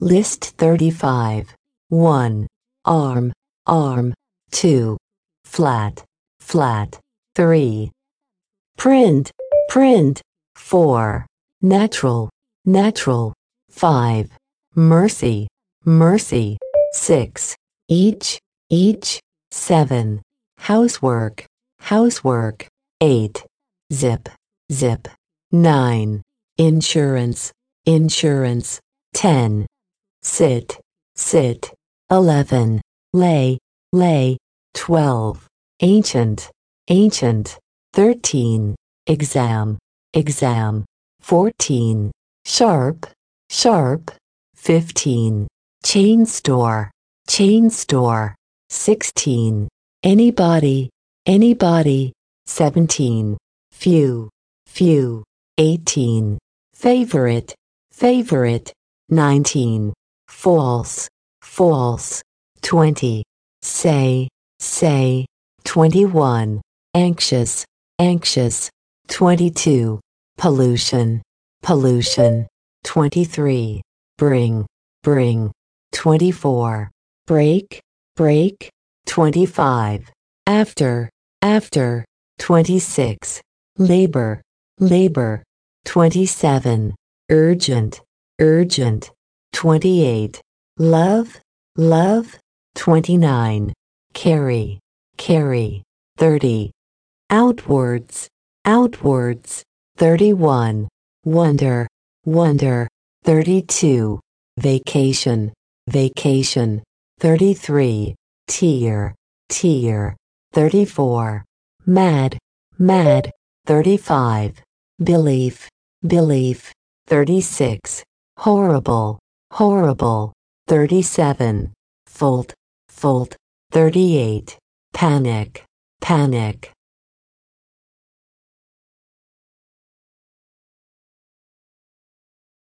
List 35. 1. Arm, arm. 2. Flat, flat. 3. Print, print. 4. Natural, natural. 5. Mercy, mercy. 6. Each, each. 7. Housework, housework. 8. Zip, zip. 9. Insurance, insurance. 10. Sit, sit. 11. Lay, lay. 12. Ancient, ancient. 13. Exam, exam. 14. Sharp, sharp. 15. Chain store, chain store. 16. Anybody, anybody. 17. Few, few. 18. Favorite, favorite. 19. False, false. 20. Say, say. 21. Anxious, anxious. 22. Pollution, pollution. 23. Bring, bring. 24. Break, break. 25. After, after. 26. Labor, labor. 27. Urgent, urgent. 28. Love, love. 29. Carry, carry. 30. Outwards, outwards. 31. Wonder, wonder. 32. Vacation, vacation. 33. Tear, tear. 34. Mad, mad. 35. Belief, belief. 36. Horrible, horrible. 37. Fault, fault. 38. Panic, panic.